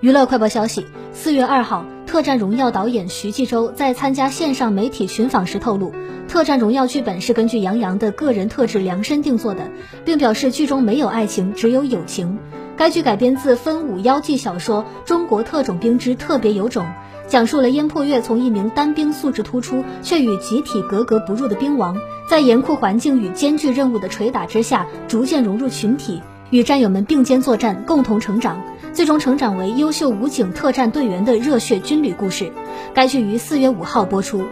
娱乐快报消息：四月二号，《特战荣耀》导演徐纪周在参加线上媒体群访时透露，《特战荣耀》剧本是根据杨洋的个人特质量身定做的，并表示剧中没有爱情，只有友情。该剧改编自分武妖记小说《中国特种兵之特别有种》，讲述了燕破月从一名单兵素质突出却与集体格格不入的兵王，在严酷环境与艰巨任务的捶打之下，逐渐融入群体，与战友们并肩作战，共同成长。最终成长为优秀武警特战队员的热血军旅故事。该剧于四月五号播出。